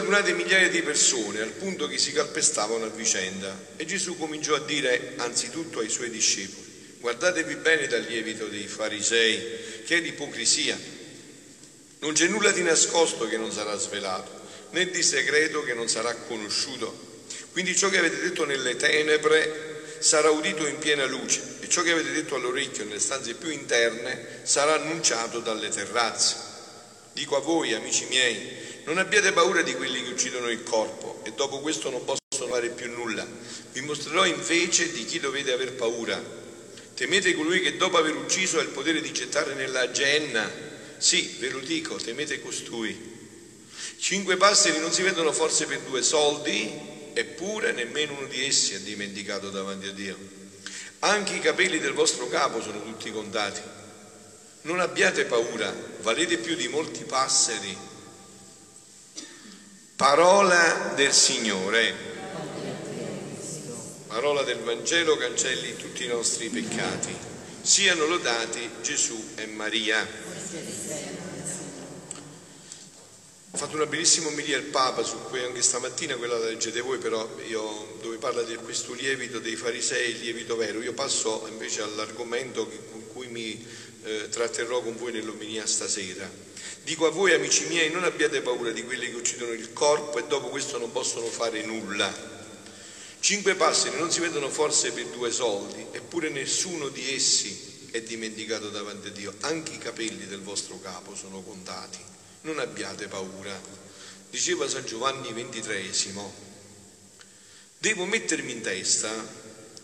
radunate migliaia di persone al punto che si calpestavano a vicenda e Gesù cominciò a dire anzitutto ai suoi discepoli, guardatevi bene dal lievito dei farisei, che è l'ipocrisia. Non c'è nulla di nascosto che non sarà svelato, né di segreto che non sarà conosciuto. Quindi ciò che avete detto nelle tenebre sarà udito in piena luce e ciò che avete detto all'orecchio nelle stanze più interne sarà annunciato dalle terrazze. Dico a voi, amici miei, non abbiate paura di quelli che uccidono il corpo e dopo questo non possono fare più nulla. Vi mostrerò invece di chi dovete aver paura. Temete colui che dopo aver ucciso ha il potere di gettare nella genna. Sì, ve lo dico, temete costui. Cinque passeri non si vendono forse per due soldi? eppure nemmeno uno di essi è dimenticato davanti a Dio. Anche i capelli del vostro capo sono tutti contati. Non abbiate paura, valete più di molti passeri. Parola del Signore. Parola del Vangelo cancelli tutti i nostri peccati. Siano lodati Gesù e Maria. Ha fatto una bellissima omelia il Papa su cui anche stamattina, quella la leggete voi, però io, dove parla di questo lievito dei farisei, il lievito vero. Io passo invece all'argomento con cui mi eh, tratterrò con voi nell'omelia stasera. Dico a voi, amici miei, non abbiate paura di quelli che uccidono il corpo e dopo questo non possono fare nulla. Cinque passeri non si vedono forse per due soldi, eppure nessuno di essi è dimenticato davanti a Dio. Anche i capelli del vostro capo sono contati non abbiate paura. Diceva San Giovanni XXIII, devo mettermi in testa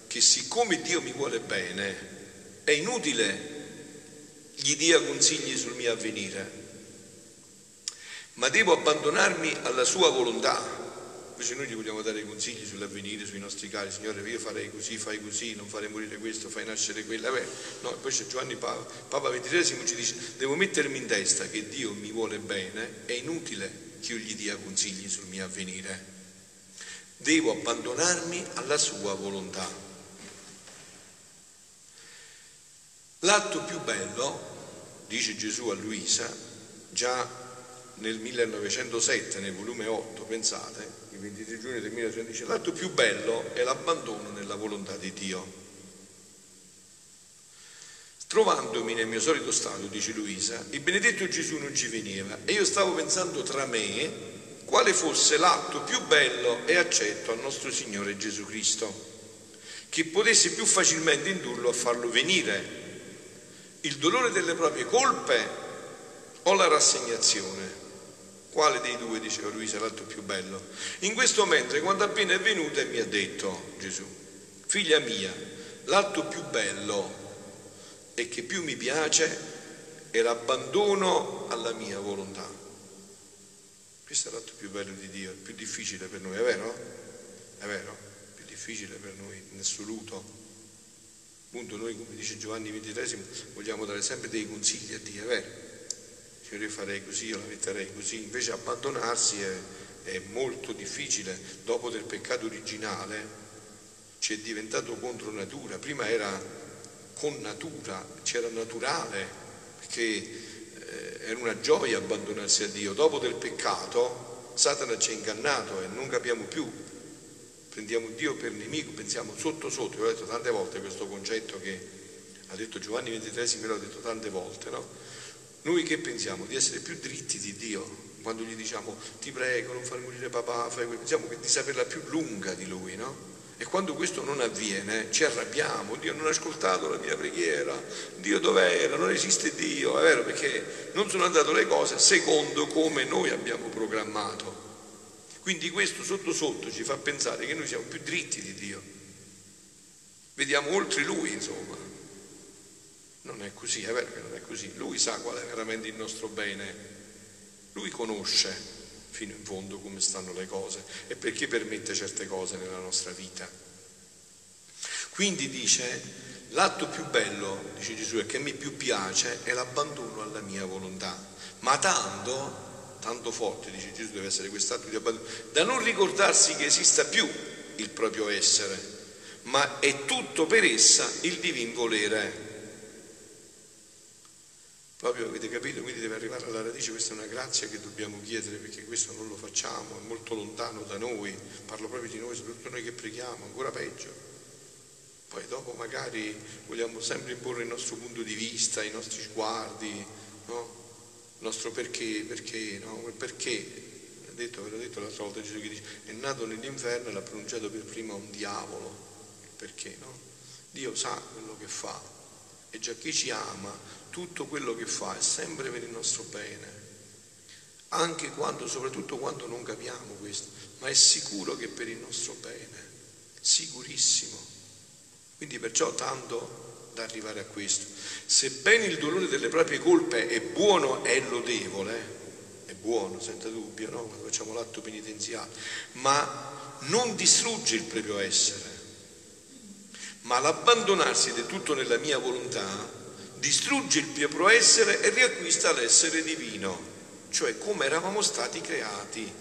che siccome Dio mi vuole bene, è inutile gli dia consigli sul mio avvenire, ma devo abbandonarmi alla sua volontà. Invece noi gli vogliamo dare consigli sull'avvenire, sui nostri cari, Signore, io farei così, fai così, non fare morire questo, fai nascere quella. Beh, no, poi c'è Giovanni Papa, Papa XXIII ci dice, devo mettermi in testa che Dio mi vuole bene, è inutile che io gli dia consigli sul mio avvenire. Devo abbandonarmi alla sua volontà. L'atto più bello, dice Gesù a Luisa, già nel 1907, nel volume 8, pensate, il 23 giugno del 1913, l'atto più bello è l'abbandono nella volontà di Dio. Trovandomi nel mio solito stato, dice Luisa, il benedetto Gesù non ci veniva e io stavo pensando tra me quale fosse l'atto più bello e accetto al nostro Signore Gesù Cristo, che potesse più facilmente indurlo a farlo venire, il dolore delle proprie colpe o la rassegnazione. Quale dei due, diceva Luisa, l'atto più bello? In questo mentre, quando appena è venuta, mi ha detto Gesù, figlia mia, l'atto più bello e che più mi piace è l'abbandono alla mia volontà. Questo è l'atto più bello di Dio, il più difficile per noi, è vero? È vero? Più difficile per noi in assoluto. Appunto noi, come dice Giovanni XXIII, vogliamo dare sempre dei consigli a Dio, è vero? cioè io farei così, io la metterei così, invece abbandonarsi è, è molto difficile, dopo del peccato originale ci è diventato contro natura, prima era con natura, c'era naturale, perché eh, era una gioia abbandonarsi a Dio, dopo del peccato Satana ci ha ingannato e non capiamo più, prendiamo Dio per nemico, pensiamo sotto sotto, io ho detto tante volte questo concetto che ha detto Giovanni XXIII, l'ho detto tante volte, no? Noi che pensiamo? Di essere più dritti di Dio quando gli diciamo ti prego non far morire papà, fai pensiamo di saperla più lunga di lui, no? E quando questo non avviene ci arrabbiamo, Dio non ha ascoltato la mia preghiera, Dio dov'era? Non esiste Dio, è vero perché non sono andate le cose secondo come noi abbiamo programmato. Quindi questo sotto sotto ci fa pensare che noi siamo più dritti di Dio. Vediamo oltre lui, insomma. Non è così, è vero che non è così. Lui sa qual è veramente il nostro bene. Lui conosce fino in fondo come stanno le cose e perché permette certe cose nella nostra vita. Quindi dice, l'atto più bello, dice Gesù, e che mi più piace è l'abbandono alla mia volontà. Ma tanto, tanto forte, dice Gesù, deve essere quest'atto di abbandono, da non ricordarsi che esista più il proprio essere, ma è tutto per essa il divin volere. Proprio avete capito, quindi deve arrivare alla radice, questa è una grazia che dobbiamo chiedere perché questo non lo facciamo, è molto lontano da noi, parlo proprio di noi, soprattutto noi che preghiamo, ancora peggio. Poi dopo magari vogliamo sempre imporre il nostro punto di vista, i nostri sguardi, no? Il nostro perché, perché, no? Perché. Detto, ve l'ho detto l'altra volta Gesù che dice, è nato nell'inferno e l'ha pronunciato per prima un diavolo. Perché, no? Dio sa quello che fa e già chi ci ama, tutto quello che fa è sempre per il nostro bene. Anche quando, soprattutto quando non capiamo questo, ma è sicuro che per il nostro bene, sicurissimo. Quindi perciò tanto da arrivare a questo. Sebbene il dolore delle proprie colpe è buono e lodevole, è buono senza dubbio, no? quando facciamo l'atto penitenziale, ma non distrugge il proprio essere ma l'abbandonarsi del tutto nella mia volontà distrugge il mio proessere e riacquista l'essere divino, cioè come eravamo stati creati.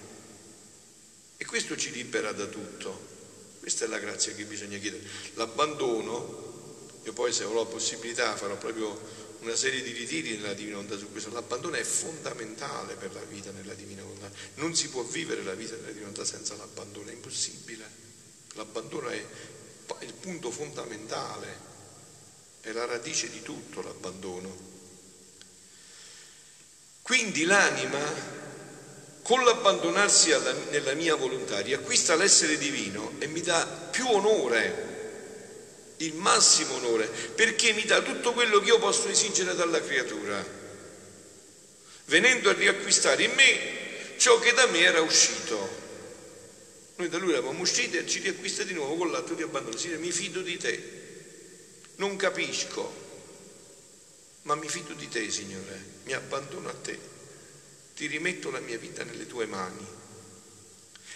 E questo ci libera da tutto. Questa è la grazia che bisogna chiedere. L'abbandono, io poi se avrò la possibilità farò proprio una serie di ritiri nella divina volontà su questo, l'abbandono è fondamentale per la vita nella divina volontà. Non si può vivere la vita nella divina volontà senza l'abbandono, è impossibile. L'abbandono è il punto fondamentale, è la radice di tutto l'abbandono. Quindi l'anima, con l'abbandonarsi alla, nella mia volontà, riacquista l'essere divino e mi dà più onore, il massimo onore, perché mi dà tutto quello che io posso esigere dalla creatura, venendo a riacquistare in me ciò che da me era uscito. Noi da lui eravamo usciti e ci riacquista di nuovo con l'atto di abbandono. Signore, mi fido di te, non capisco, ma mi fido di te, Signore, mi abbandono a te, ti rimetto la mia vita nelle tue mani.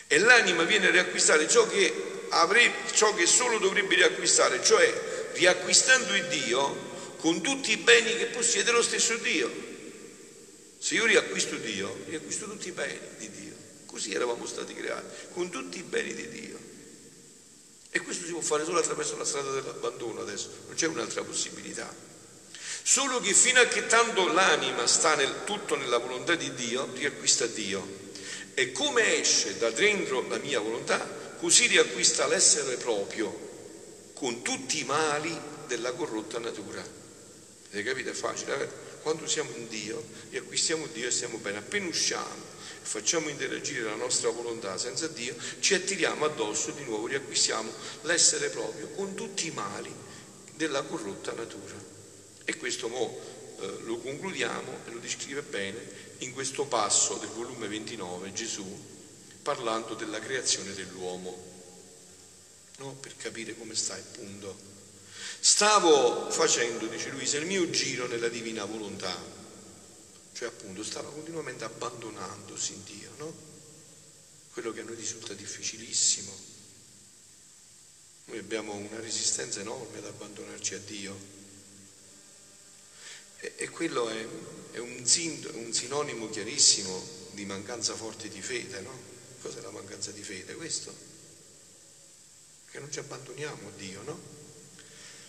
E l'anima viene a riacquistare ciò che, avrebbe, ciò che solo dovrebbe riacquistare, cioè riacquistando il Dio con tutti i beni che possiede lo stesso Dio. Se io riacquisto Dio, riacquisto tutti i beni di Dio. Così eravamo stati creati, con tutti i beni di Dio. E questo si può fare solo attraverso la strada dell'abbandono adesso, non c'è un'altra possibilità. Solo che fino a che tanto l'anima sta nel, tutto nella volontà di Dio, riacquista Dio. E come esce da dentro la mia volontà, così riacquista l'essere proprio, con tutti i mali della corrotta natura. Avete capito? È facile. Eh? Quando siamo in Dio, riacquistiamo Dio e stiamo bene. Appena usciamo facciamo interagire la nostra volontà senza Dio, ci attiriamo addosso di nuovo, riacquistiamo l'essere proprio con tutti i mali della corrotta natura. E questo mo, eh, lo concludiamo e lo descrive bene in questo passo del volume 29 Gesù parlando della creazione dell'uomo, no? per capire come sta il punto. Stavo facendo, dice Luisa, il mio giro nella divina volontà cioè appunto stava continuamente abbandonandosi in Dio, no? Quello che a noi risulta difficilissimo. Noi abbiamo una resistenza enorme ad abbandonarci a Dio. E, e quello è, è un, sin, un, sinonimo chiarissimo di mancanza forte di fede, no? Cos'è la mancanza di fede? Questo? Che non ci abbandoniamo a Dio, no?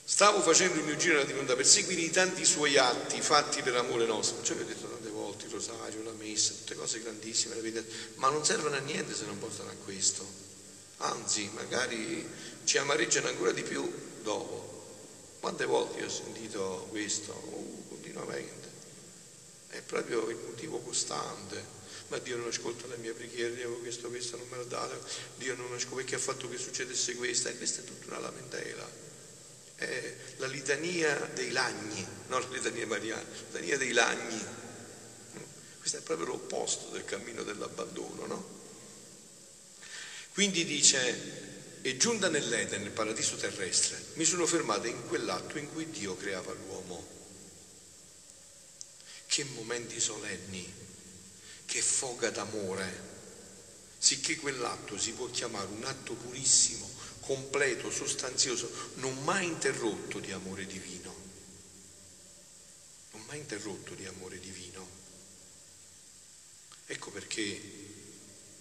Stavo facendo il mio giro nella divinità per seguire i tanti suoi atti fatti per amore nostro. Cioè, vi ho detto tante volte il rosario, la messa, tutte cose grandissime, ma non servono a niente se non portano a questo. Anzi, magari ci amareggiano ancora di più dopo. Quante volte ho sentito questo? Uh, continuamente. È proprio il motivo costante. Ma Dio non ascolta la mia preghiera, Dio questo, questo non me l'ha dato, Dio non ascolta perché ha fatto che succedesse questo, e questa è tutta una lamentela è la litania dei lagni, non la litania mariana, la litania dei lagni. Questo è proprio l'opposto del cammino dell'abbandono, no? Quindi dice, e giunta nell'Eden, nel paradiso terrestre, mi sono fermata in quell'atto in cui Dio creava l'uomo. Che momenti solenni, che foga d'amore, sicché quell'atto si può chiamare un atto purissimo, completo, sostanzioso, non mai interrotto di amore divino. Non mai interrotto di amore divino. Ecco perché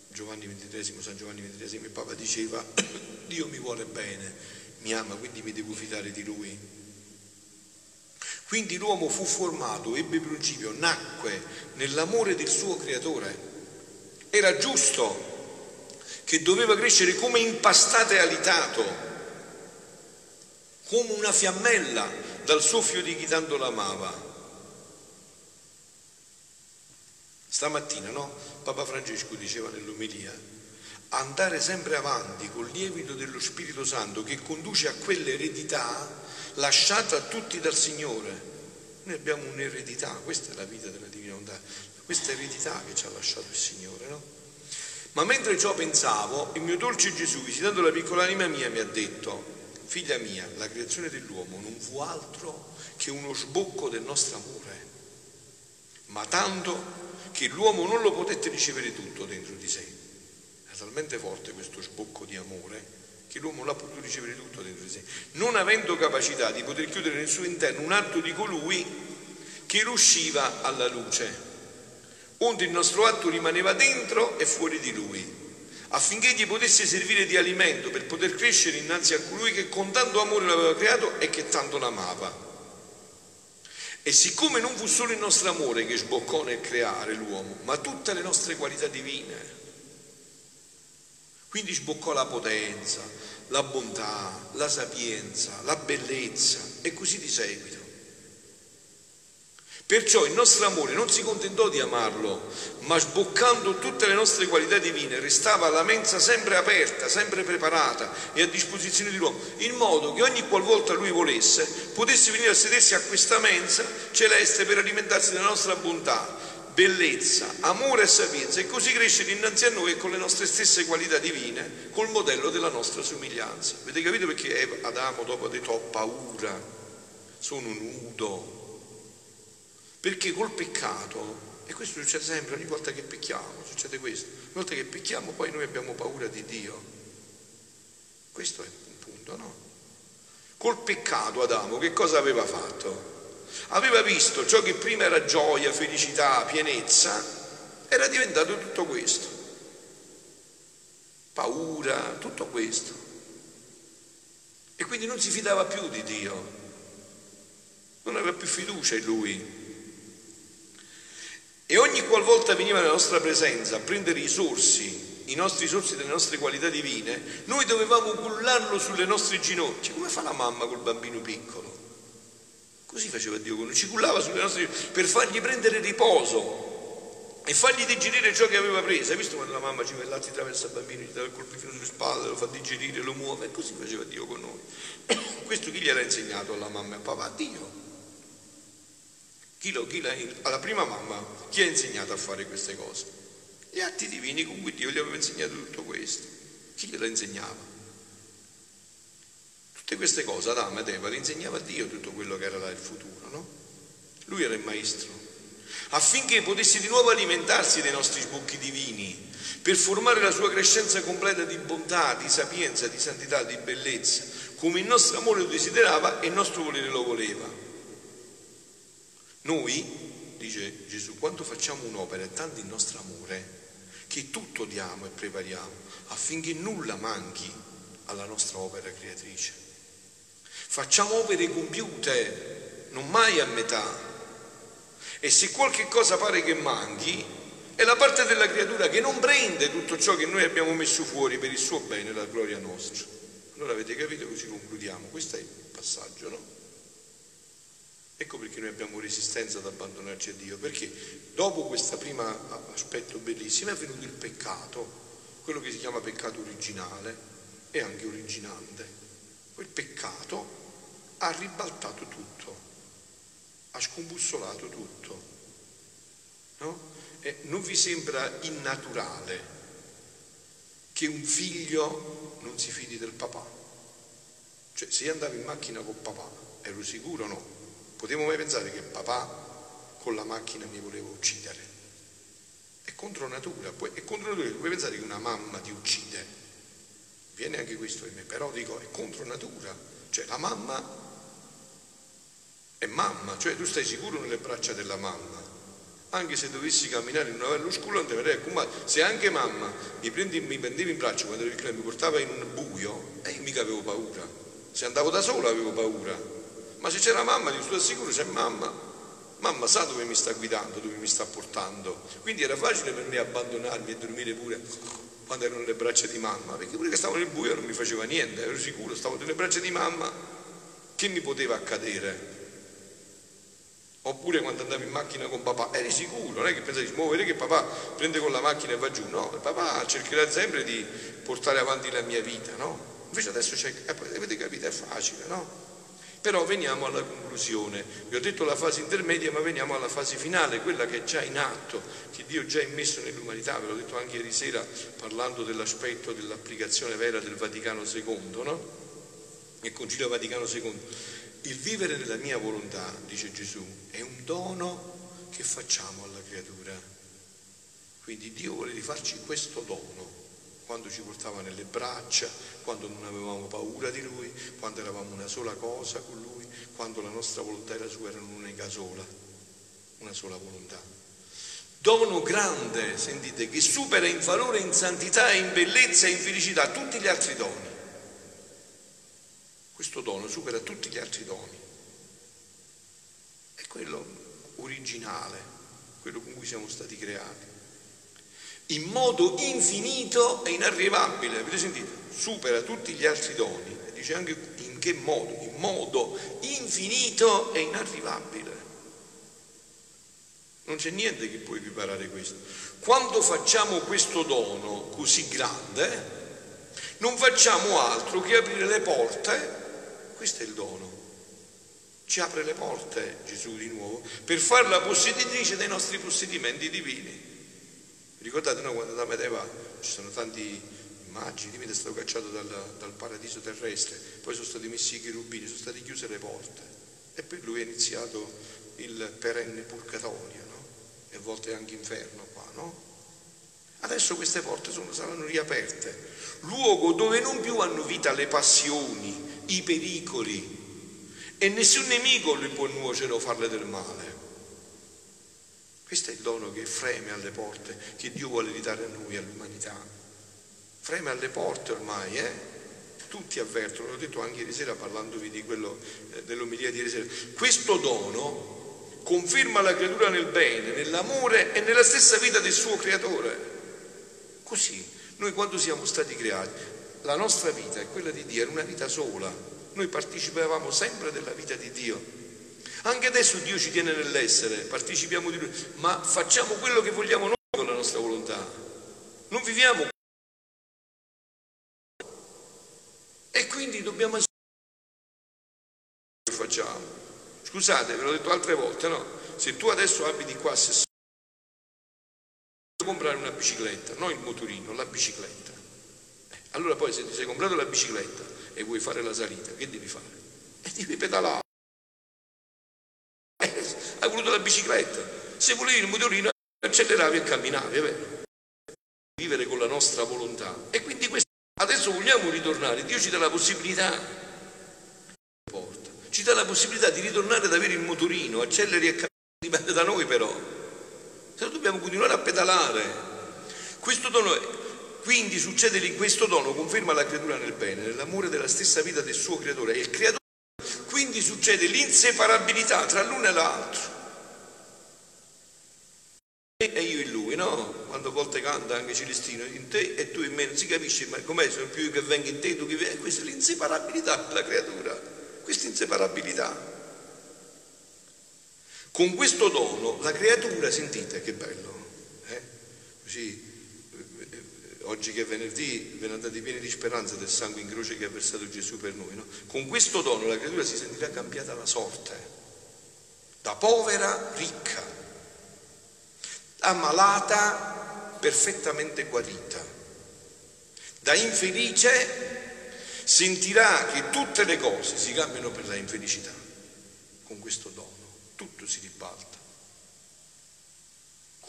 Giovanni XXIII, San Giovanni XXIII, il Papa diceva, Dio mi vuole bene, mi ama, quindi mi devo fidare di lui. Quindi l'uomo fu formato, ebbe principio, nacque nell'amore del suo creatore. Era giusto che doveva crescere come impastato e alitato, come una fiammella dal soffio di chi tanto l'amava. Stamattina, no? Papa Francesco diceva nell'omelia, andare sempre avanti col lievito dello Spirito Santo che conduce a quell'eredità lasciata a tutti dal Signore. Noi abbiamo un'eredità, questa è la vita della divina volontà, questa eredità che ci ha lasciato il Signore, no? Ma mentre ciò pensavo, il mio dolce Gesù, visitando la piccola anima mia, mi ha detto, figlia mia, la creazione dell'uomo non fu altro che uno sbocco del nostro amore, ma tanto che l'uomo non lo potette ricevere tutto dentro di sé. È talmente forte questo sbocco di amore che l'uomo l'ha potuto ricevere tutto dentro di sé, non avendo capacità di poter chiudere nel suo interno un atto di colui che riusciva alla luce, onde il nostro atto rimaneva dentro e fuori di lui, affinché gli potesse servire di alimento per poter crescere innanzi a colui che con tanto amore l'aveva creato e che tanto l'amava. E siccome non fu solo il nostro amore che sboccò nel creare l'uomo, ma tutte le nostre qualità divine, quindi sboccò la potenza, la bontà, la sapienza, la bellezza e così di seguito. Perciò il nostro amore non si contentò di amarlo, ma sboccando tutte le nostre qualità divine, restava la mensa sempre aperta, sempre preparata e a disposizione di l'uomo, in modo che ogni qualvolta lui volesse potesse venire a sedersi a questa mensa celeste per alimentarsi della nostra bontà, bellezza, amore e sapienza e così crescere innanzi a noi con le nostre stesse qualità divine, col modello della nostra somiglianza. Avete capito perché Adamo dopo ha detto ho paura, sono nudo, perché col peccato, e questo succede sempre, ogni volta che pecchiamo, succede questo, ogni volta che pecchiamo poi noi abbiamo paura di Dio. Questo è un punto, no? Col peccato Adamo che cosa aveva fatto? Aveva visto ciò che prima era gioia, felicità, pienezza, era diventato tutto questo. Paura, tutto questo. E quindi non si fidava più di Dio, non aveva più fiducia in Lui. E ogni qualvolta veniva nella nostra presenza a prendere i sorsi, i nostri sorsi delle nostre qualità divine, noi dovevamo cullarlo sulle nostre ginocchia, come fa la mamma col bambino piccolo. Così faceva Dio con noi, ci cullava sulle nostre per fargli prendere riposo e fargli digerire ciò che aveva preso. Hai visto quando la mamma ci va il latte attraverso il bambino, gli dà il colpino sulle spalle, lo fa digerire, lo muove, e così faceva Dio con noi. Questo chi gliel'ha insegnato alla mamma e al papà? Dio. Chi lo, chi alla prima mamma, chi ha insegnato a fare queste cose? Gli atti divini con cui Dio gli aveva insegnato tutto questo. Chi glielo insegnava? Tutte queste cose Adamo ed Eva insegnava Dio tutto quello che era là il futuro, no? Lui era il maestro. Affinché potesse di nuovo alimentarsi dei nostri sbocchi divini, per formare la sua crescenza completa di bontà, di sapienza, di santità, di bellezza, come il nostro amore lo desiderava e il nostro volere lo voleva. Noi, dice Gesù, quando facciamo un'opera è tanto il nostro amore che tutto diamo e prepariamo affinché nulla manchi alla nostra opera creatrice. Facciamo opere compiute, non mai a metà. E se qualche cosa pare che manchi, è la parte della creatura che non prende tutto ciò che noi abbiamo messo fuori per il suo bene e la gloria nostra. Allora avete capito così concludiamo. Questo è il passaggio, no? Ecco perché noi abbiamo resistenza ad abbandonarci a Dio, perché dopo questo primo aspetto bellissimo è venuto il peccato, quello che si chiama peccato originale e anche originante. Quel peccato ha ribaltato tutto, ha scombussolato tutto. No? Non vi sembra innaturale che un figlio non si fidi del papà? Cioè, se io andavo in macchina con papà, ero sicuro o no? Potevo mai pensare che papà con la macchina mi voleva uccidere? È contro natura, è contro natura, puoi pensare che una mamma ti uccide? Viene anche questo in me, però dico è contro natura, cioè la mamma è mamma, cioè tu stai sicuro nelle braccia della mamma, anche se dovessi camminare in una valle oscura non ti verrei a se anche mamma mi, prendi, mi prendeva in braccio quando ero piccolo e mi portava in un buio, e eh, io mica avevo paura, Se andavo da solo avevo paura, ma se c'era mamma, ti sto sicuro c'è mamma. Mamma sa dove mi sta guidando, dove mi sta portando. Quindi era facile per me abbandonarmi e dormire pure quando ero nelle braccia di mamma, perché pure che stavo nel buio non mi faceva niente, ero sicuro, stavo nelle braccia di mamma, che mi poteva accadere? Oppure quando andavo in macchina con papà, eri sicuro, non è che pensavi, muovere che papà prende con la macchina e va giù, no, papà cercherà sempre di portare avanti la mia vita, no? Invece adesso c'è, eh, avete capito, è facile, no? Però veniamo alla conclusione. Vi ho detto la fase intermedia, ma veniamo alla fase finale, quella che è già in atto, che Dio ha già immesso nell'umanità. Ve l'ho detto anche ieri sera parlando dell'aspetto dell'applicazione vera del Vaticano II, no? Il Concilio Vaticano II. Il vivere nella mia volontà, dice Gesù, è un dono che facciamo alla creatura. Quindi Dio vuole rifarci questo dono quando ci portava nelle braccia, quando non avevamo paura di Lui, quando eravamo una sola cosa con Lui, quando la nostra volontà e la sua erano un'unica sola, una sola volontà. Dono grande, sentite, che supera in valore, in santità, in bellezza e in felicità tutti gli altri doni. Questo dono supera tutti gli altri doni. È quello originale, quello con cui siamo stati creati in modo infinito e inarrivabile. Avete sentito? Supera tutti gli altri doni. Dice anche in che modo? In modo infinito e inarrivabile. Non c'è niente che può equiparare questo. Quando facciamo questo dono così grande, non facciamo altro che aprire le porte. Questo è il dono. Ci apre le porte Gesù di nuovo per farla posseditrice dei nostri possedimenti divini. Ricordate no, quando Adamo ed Eva ci sono tanti immagini, Dimite è stato cacciato dal, dal, paradiso terrestre, poi sono stati messi i cherubini, sono state chiuse le porte e per lui è iniziato il perenne purgatorio, no? E a volte anche inferno qua, no? Adesso queste porte sono, saranno riaperte, luogo dove non più hanno vita le passioni, i pericoli e nessun nemico gli può nuocere o farle del male. Questo è il dono che freme alle porte, che Dio vuole ridare a noi, all'umanità. Freme alle porte ormai, eh? Tutti avvertono, l'ho detto anche ieri sera parlandovi di quello eh, dell'omelia di ieri sera. Questo dono conferma la creatura nel bene, nell'amore e nella stessa vita del suo creatore. Così, noi quando siamo stati creati, la nostra vita è quella di Dio, era una vita sola. Noi partecipavamo sempre della vita di Dio anche adesso Dio ci tiene nell'essere, partecipiamo di Lui, ma facciamo quello che vogliamo noi con la nostra volontà. Non viviamo. E quindi dobbiamo che facciamo. Scusate, ve l'ho detto altre volte, no? Se tu adesso abiti qua, se vuoi comprare una bicicletta, non il motorino, la bicicletta. Eh, allora poi se ti sei comprato la bicicletta e vuoi fare la salita, che devi fare? E devi pedalare hai voluto la bicicletta, se volevi il motorino acceleravi e camminavi, è vero? Vivere con la nostra volontà. E quindi questo, adesso vogliamo ritornare, Dio ci dà la possibilità, ci dà la possibilità di ritornare ad avere il motorino, acceleri e camminare, dipende da noi però. Se no dobbiamo continuare a pedalare. Questo dono è, quindi succede in questo dono, conferma la creatura nel bene, nell'amore della stessa vita del suo creatore. E il creatore quindi succede l'inseparabilità tra l'uno e l'altro. E io in lui, no? Quando a volte canta anche Celestino, in te e tu in me, non si capisce, ma com'è? Sono più io che vengo in te, tu che vieni. Questa è l'inseparabilità della creatura, questa inseparabilità. Con questo dono la creatura, sentite che bello, eh? Così oggi che è venerdì, ve ne andate pieni di speranza del sangue in croce che ha versato Gesù per noi. No? Con questo dono la creatura si sentirà cambiata la sorte, da povera ricca, da malata perfettamente guarita, da infelice sentirà che tutte le cose si cambiano per la infelicità. Con questo dono tutto si ribalta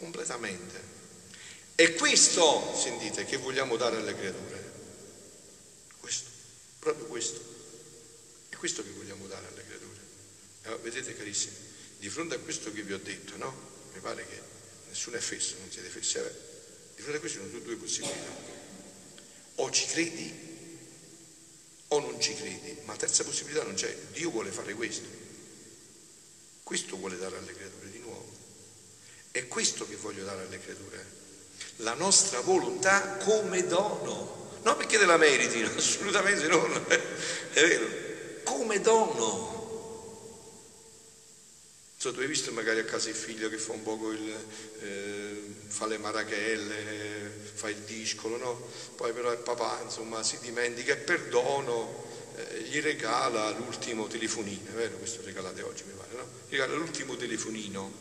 completamente. È questo, sentite, che vogliamo dare alle creature. Questo, proprio questo. È questo che vogliamo dare alle creature. Eh, vedete carissimi, di fronte a questo che vi ho detto, no? Mi pare che nessuno è fesso, non siete fessi. Di fronte ci sono due possibilità. O ci credi o non ci credi, ma terza possibilità non c'è, Dio vuole fare questo, questo vuole dare alle creature di nuovo, è questo che voglio dare alle creature, la nostra volontà come dono, non perché te la meriti, assolutamente no, è vero, come dono. So, tu hai visto magari a casa il figlio che fa un poco il, eh, fa le marachelle, fa il discolo, no? Poi però il papà, insomma, si dimentica e per dono eh, gli regala l'ultimo telefonino, è vero? Questo regalate oggi, mi pare, no? Gli regala l'ultimo telefonino,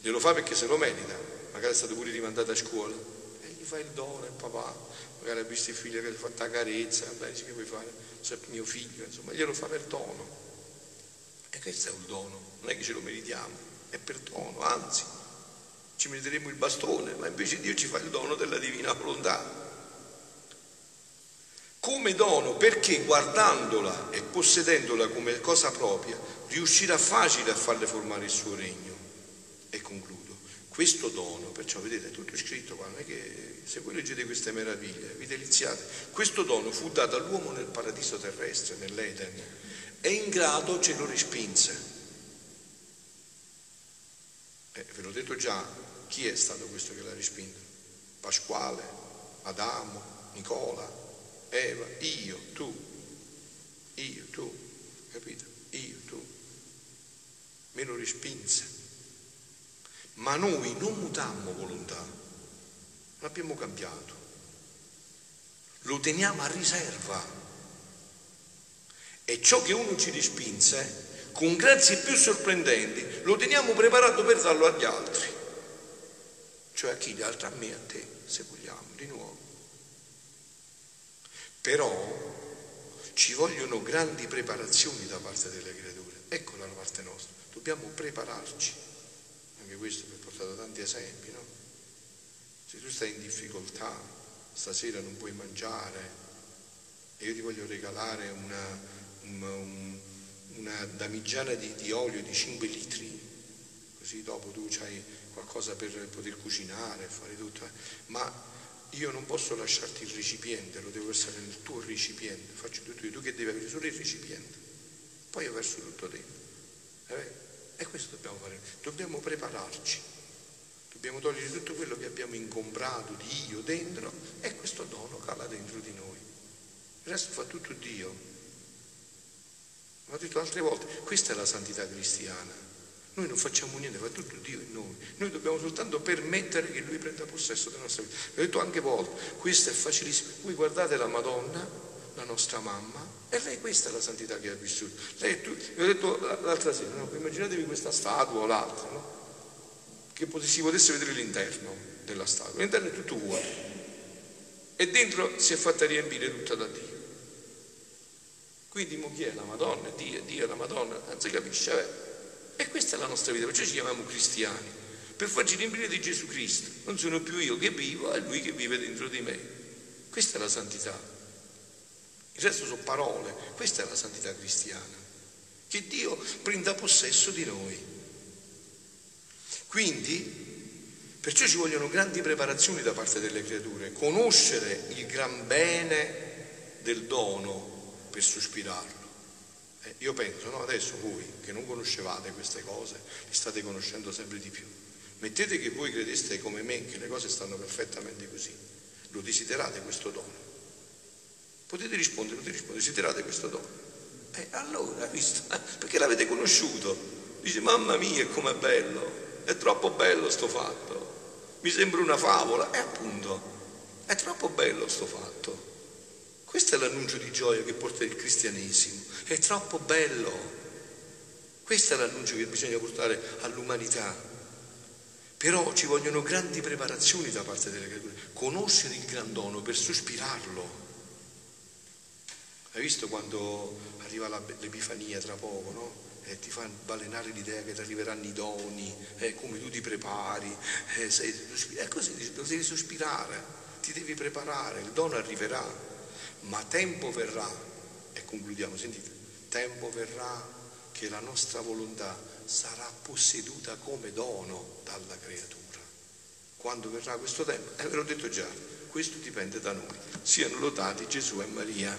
glielo fa perché se lo merita, magari è stato pure rimandato a scuola, e gli fa il dono il papà, magari ha visto il figlio che gli fa la carezza, beh, che vuoi fare? Se mio figlio, insomma, glielo fa per dono. E questo è un dono, non è che ce lo meritiamo, è per dono, anzi, ci meriteremo il bastone, ma invece Dio ci fa il dono della divina volontà. Come dono perché guardandola e possedendola come cosa propria riuscirà facile a farle formare il suo regno. E concludo. Questo dono, perciò vedete, è tutto scritto qua, non è che se voi leggete queste meraviglie, vi deliziate, questo dono fu dato all'uomo nel paradiso terrestre, nell'Eden, e in grado ce lo respinse. Eh, ve l'ho detto già, chi è stato questo che l'ha respinto? Pasquale, Adamo, Nicola, Eva, io, tu, io, tu, capito? Io, tu. Me lo respinse. Ma noi non mutammo volontà, l'abbiamo cambiato. Lo teniamo a riserva e ciò che uno ci respinse, con grazie più sorprendenti, lo teniamo preparato per darlo agli altri. Cioè a chi? Gli altri a me, a te, se vogliamo, di nuovo. Però ci vogliono grandi preparazioni da parte delle creature. Ecco la parte nostra. Dobbiamo prepararci. Anche questo vi ho portato tanti esempi, no? Se tu stai in difficoltà, stasera non puoi mangiare, e io ti voglio regalare una, un, una damigiana di, di, olio di 5 litri, così dopo tu hai qualcosa per poter cucinare, fare tutto, eh. ma io non posso lasciarti il recipiente, lo devo essere nel tuo recipiente, faccio tutto io, tu che devi avere solo il recipiente, poi io verso tutto. Eh e questo dobbiamo fare, dobbiamo prepararci, dobbiamo togliere tutto quello che abbiamo incomprato di io dentro e questo dono cala dentro di noi. Il resto fa tutto Dio. L'ho detto altre volte, questa è la santità cristiana. Noi non facciamo niente, fa tutto Dio in noi. Noi dobbiamo soltanto permettere che Lui prenda possesso della nostra vita. L'ho detto anche volte, questo è facilissimo. Voi guardate la Madonna, la nostra mamma, e lei questa è la santità che ha vissuto. Lei, tu, vi ho detto l'altra sera, no? immaginatevi questa statua o l'altra, no? che si potesse vedere l'interno della statua. L'interno è tutto vuoto. E dentro si è fatta riempire tutta da Dio. Quindi mo chi è la Madonna? Dio, Dio, la Madonna, non si capisce. Eh? E questa è la nostra vita, perciò ci chiamiamo cristiani, per farci riempire di Gesù Cristo. Non sono più io che vivo, è Lui che vive dentro di me. Questa è la santità. Il resto sono parole, questa è la santità cristiana. Che Dio prenda possesso di noi. Quindi, perciò ci vogliono grandi preparazioni da parte delle creature, conoscere il gran bene del dono per sospirarlo. Eh, io penso, no, adesso voi che non conoscevate queste cose, le state conoscendo sempre di più. Mettete che voi credeste come me che le cose stanno perfettamente così. Lo desiderate questo dono? Potete rispondere, potete rispondere, desiderate questo dono? E eh, allora, visto? Perché l'avete conosciuto? Dice, mamma mia, com'è bello, è troppo bello sto fatto, mi sembra una favola, e appunto, è troppo bello sto fatto. Questo è l'annuncio di gioia che porta il cristianesimo. È troppo bello. Questo è l'annuncio che bisogna portare all'umanità. Però ci vogliono grandi preparazioni da parte delle creature. Conoscere il gran dono per sospirarlo. Hai visto quando arriva l'Epifania tra poco, no? E ti fa balenare l'idea che ti arriveranno i doni, eh, come tu ti prepari, eh, sei, è così, devi sospirare, ti devi preparare, il dono arriverà ma tempo verrà, e concludiamo, sentite, tempo verrà che la nostra volontà sarà posseduta come dono dalla creatura. Quando verrà questo tempo? Eh, ve l'ho detto già, questo dipende da noi. Siano lodati Gesù e Maria.